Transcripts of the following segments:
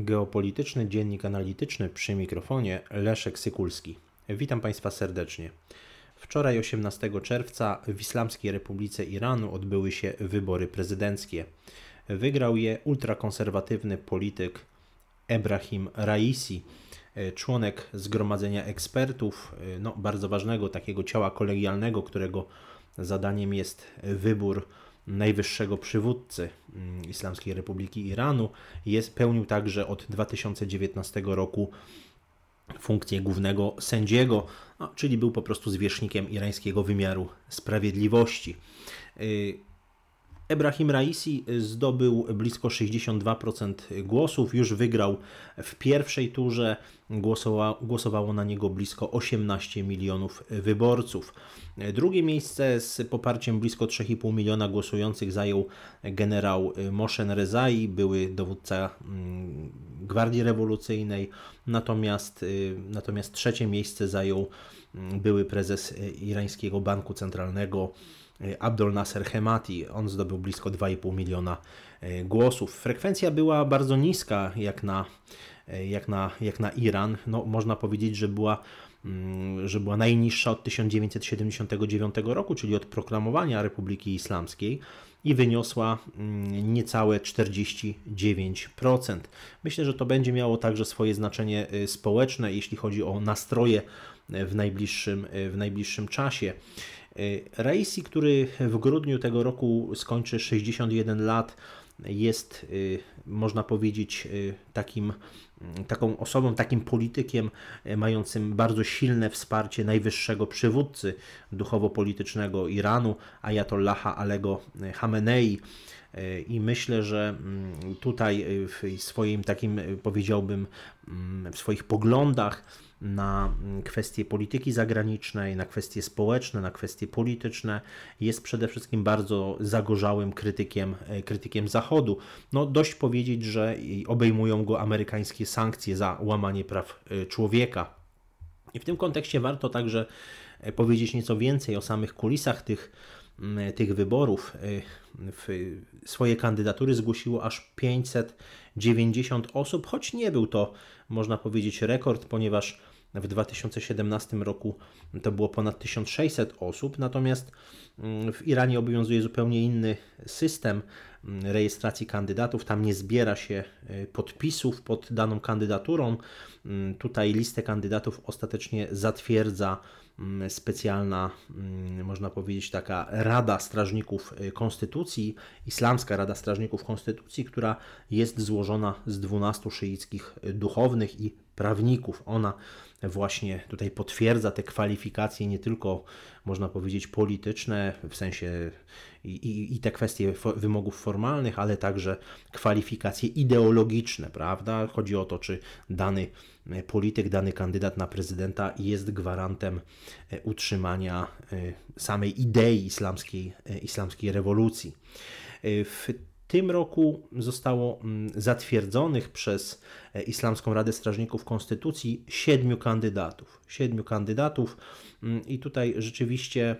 Geopolityczny Dziennik Analityczny przy mikrofonie Leszek Sykulski. Witam Państwa serdecznie. Wczoraj 18 czerwca w Islamskiej Republice Iranu odbyły się wybory prezydenckie. Wygrał je ultrakonserwatywny polityk Ebrahim Raisi, członek Zgromadzenia Ekspertów, no, bardzo ważnego takiego ciała kolegialnego, którego zadaniem jest wybór najwyższego przywódcy mm, Islamskiej Republiki Iranu. Jest, pełnił także od 2019 roku funkcję głównego sędziego, no, czyli był po prostu zwierzchnikiem irańskiego wymiaru sprawiedliwości. Ebrahim Raisi zdobył blisko 62% głosów, już wygrał w pierwszej turze, głosowa, głosowało na niego blisko 18 milionów wyborców. Drugie miejsce z poparciem blisko 3,5 miliona głosujących zajął generał Moshen Rezai, były dowódca mm, Gwardii Rewolucyjnej, natomiast, y, natomiast trzecie miejsce zajął mm, były prezes irańskiego banku centralnego Abdul Nasser Hemati. On zdobył blisko 2,5 miliona e, głosów. Frekwencja była bardzo niska jak na, e, jak na, jak na Iran. No, można powiedzieć, że była, mm, że była najniższa od 1979 roku, czyli od proklamowania Republiki Islamskiej i wyniosła mm, niecałe 49%. Myślę, że to będzie miało także swoje znaczenie społeczne, jeśli chodzi o nastroje w najbliższym, w najbliższym czasie. Y, Raisi, który w grudniu tego roku skończy 61 lat, jest, y, można powiedzieć, y, takim, taką osobą, takim politykiem mającym bardzo silne wsparcie najwyższego przywódcy duchowo-politycznego Iranu, Ayatollaha Alego Hamenei. I myślę, że mm, tutaj w swoim takim, powiedziałbym, mm, w swoich poglądach, na mm, kwestie polityki zagranicznej, na kwestie społeczne, na kwestie polityczne. Jest przede wszystkim bardzo zagorzałym krytykiem, e, krytykiem Zachodu. No, dość powiedzieć, że obejmują go amerykańskie sankcje za łamanie praw e, człowieka. I w tym kontekście warto także e, powiedzieć nieco więcej o samych kulisach tych, mm, tych wyborów. Swoje kandydatury zgłosiło aż 590 osób, choć nie był to, można powiedzieć, rekord, ponieważ w 2017 roku to było ponad 1600 osób, natomiast mm, w Iranie obowiązuje zupełnie inny system mm, rejestracji kandydatów. Tam nie zbiera się y, podpisów pod daną kandydaturą. Mm, tutaj listę kandydatów ostatecznie zatwierdza specjalna, można powiedzieć, taka Rada Strażników y, Konstytucji, Islamska Rada Strażników Konstytucji, która jest złożona z 12 szyickich duchownych i prawników. Ona właśnie tutaj potwierdza te kwalifikacje nie tylko, można powiedzieć, polityczne, w sensie i, i, i te kwestie wymogów formalnych, ale także kwalifikacje ideologiczne, prawda? Chodzi o to, czy dany polityk, dany kandydat na prezydenta jest gwarantem e, utrzymania e, samej idei islamskiej, e, islamskiej rewolucji. W tym roku zostało mm, zatwierdzonych przez e, Islamską Radę Strażników Konstytucji siedmiu kandydatów. Siedmiu kandydatów mm, i tutaj rzeczywiście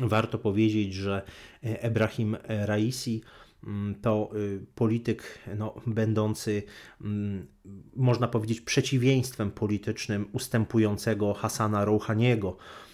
warto powiedzieć, że e, Ebrahim Raisi mm, to y, polityk no, będący, można powiedzieć, przeciwieństwem politycznym ustępującego Hasana Rouhaniego Mm,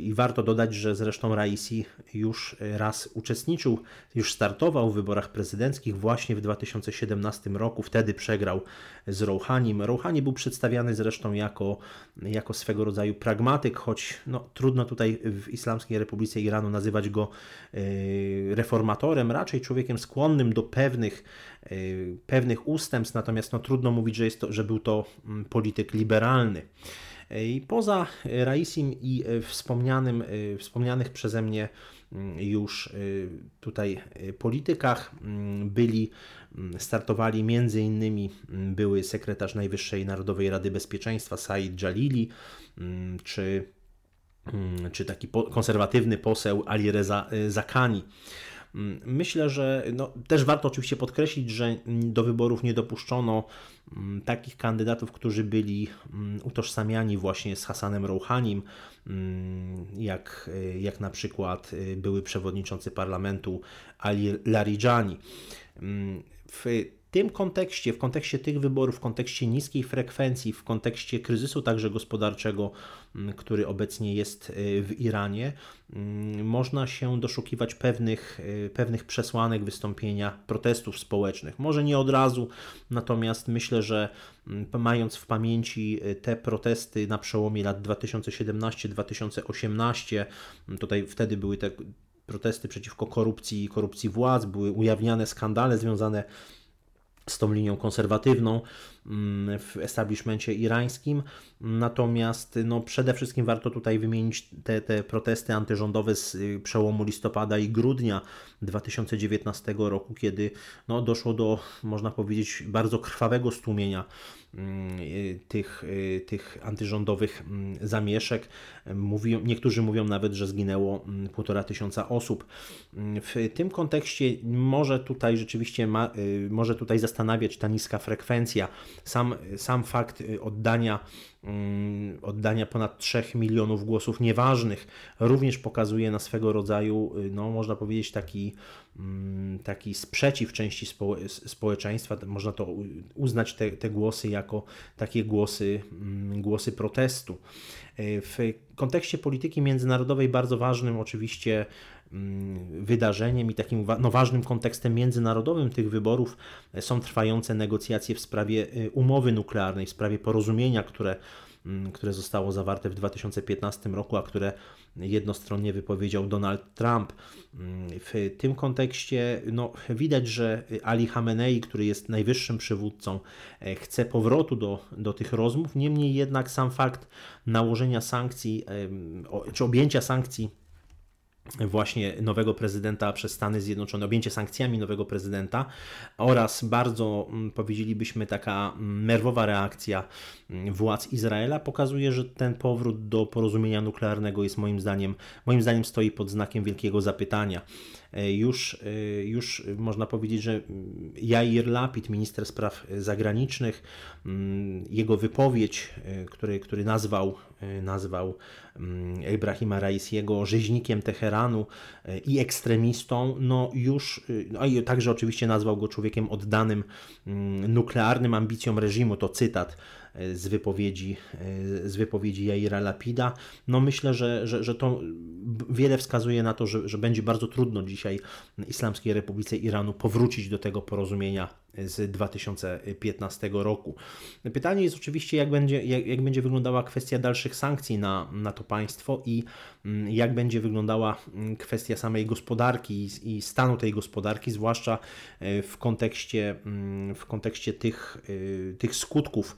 I warto dodać, że zresztą Raisi już raz uczestniczył, już startował w wyborach prezydenckich właśnie w 2017 roku. Wtedy przegrał z Rouhanim. Rouhani był przedstawiany zresztą jako, jako swego rodzaju pragmatyk, choć no, trudno tutaj w Islamskiej Republice Iranu nazywać go y, reformatorem, raczej człowiekiem skłonnym do pewnych, y, pewnych ustępstw, natomiast no, trudno mówić, że, jest to, że był to mm, polityk liberalny. I poza Raisim i e, wspomnianym, e, wspomnianych przeze mnie mm, już e, tutaj politykach mm, byli, mm, startowali między innymi były sekretarz Najwyższej Narodowej Rady Bezpieczeństwa Said Jalili, czy, czy taki konserwatywny poseł Ali Reza Zakani. Mm, myślę, że no, też warto oczywiście podkreślić, że do wyborów nie dopuszczono mm, takich kandydatów, którzy byli mm, utożsamiani właśnie z Hasanem Rouhanim, jak, jak na przykład y, były przewodniczący parlamentu Ali Larijani. W tym kontekście, w kontekście tych wyborów, w kontekście niskiej frekwencji, w kontekście kryzysu także gospodarczego, mm, który obecnie jest y, w Iranie, mm, można się doszukiwać pewnych, y, pewnych przesłanek wystąpienia protestów społecznych. Może nie od razu, natomiast myślę, że mm, mając w pamięci y, te protesty na przełomie lat 2017-2018, tutaj wtedy były te protesty przeciwko korupcji, korupcji władz, były ujawniane skandale związane z tą linią konserwatywną mm, w establishmencie irańskim. Natomiast no, przede wszystkim warto tutaj wymienić te, te protesty antyrządowe z y, przełomu listopada i grudnia 2019 roku, kiedy no, doszło do, można powiedzieć, bardzo krwawego stłumienia tych, y, tych antyrządowych mm, zamieszek. Mówią, niektórzy mówią nawet, że zginęło półtora tysiąca osób. W tym kontekście może tutaj rzeczywiście ma, może tutaj zastanawiać ta niska frekwencja, sam, sam fakt oddania Mm, oddania ponad 3 milionów głosów nieważnych, również pokazuje na swego rodzaju, y, no można powiedzieć, taki, mm, taki sprzeciw części społeczeństwa. Można to uznać te, te głosy jako takie głosy, mm, głosy protestu. Y, w kontekście polityki międzynarodowej bardzo ważnym oczywiście wydarzeniem i takim no, ważnym kontekstem międzynarodowym tych wyborów są trwające negocjacje w sprawie y, umowy nuklearnej, w sprawie porozumienia, które, które zostało zawarte w 2015 roku, a które jednostronnie wypowiedział Donald Trump. W tym kontekście no, widać, że Ali Khamenei, który jest najwyższym przywódcą, e, chce powrotu do, do tych rozmów. Niemniej jednak sam fakt nałożenia sankcji, czy objęcia sankcji właśnie nowego prezydenta przez Stany Zjednoczone, objęcie sankcjami nowego prezydenta oraz bardzo, mm, powiedzielibyśmy, taka mm, nerwowa reakcja mm, władz Izraela pokazuje, że ten powrót do porozumienia nuklearnego jest moim zdaniem, moim zdaniem stoi pod znakiem wielkiego zapytania. E, już, e, już można powiedzieć, że Jair Lapid, minister spraw zagranicznych, jego wypowiedź, e, który, który nazwał, nazwał Ibrahima Raisiego rzeźnikiem Teheranu i ekstremistą, no już, no i także oczywiście nazwał go człowiekiem oddanym nuklearnym ambicjom reżimu, to cytat z wypowiedzi, z wypowiedzi Jaira Lapida. No myślę, że, że, że to wiele wskazuje na to, że, że będzie bardzo trudno dzisiaj Islamskiej Republice Iranu powrócić do tego porozumienia z 2015 roku. Pytanie jest oczywiście, jak będzie, jak, jak będzie wyglądała kwestia dalszych sankcji na, na to państwo i mm, jak będzie wyglądała mm, kwestia samej gospodarki i, i stanu tej gospodarki, zwłaszcza e, w kontekście, mm, w kontekście tych, e, tych skutków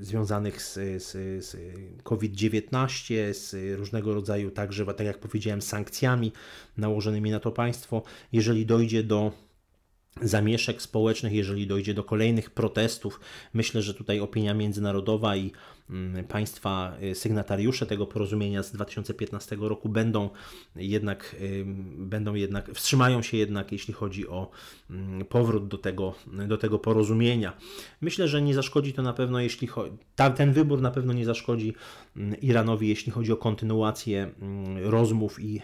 związanych z, z, z COVID-19, z różnego rodzaju także, tak jak powiedziałem, sankcjami nałożonymi na to państwo. Jeżeli dojdzie do zamieszek społecznych, jeżeli dojdzie do kolejnych protestów. Myślę, że tutaj opinia międzynarodowa i mm, państwa y, sygnatariusze tego porozumienia z 2015 roku będą jednak, będą jednak wstrzymają się jednak, jeśli chodzi o mm, powrót do tego, do tego porozumienia. Myślę, że nie zaszkodzi to na pewno, jeśli chodzi, ten wybór na pewno nie zaszkodzi mm, Iranowi, jeśli chodzi o kontynuację rozmów i e,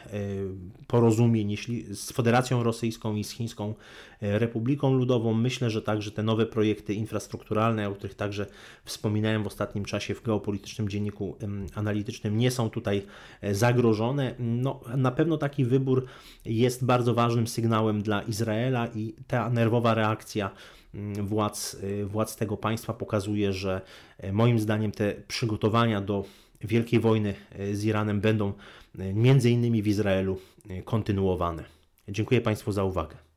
porozumień jeśli, z Federacją Rosyjską i z Chińską e, Republiką Ludową. Myślę, że także te nowe projekty infrastrukturalne, o których także wspominałem w ostatnim czasie w geopolitycznym dzienniku analitycznym, nie są tutaj e, zagrożone. No, na pewno taki wybór jest bardzo ważnym sygnałem dla Izraela i ta nerwowa reakcja mm, władz, e, władz tego państwa pokazuje, że e, moim zdaniem te przygotowania do wielkiej wojny z Iranem będą między innymi w Izraelu kontynuowane. Dziękuję Państwu za uwagę.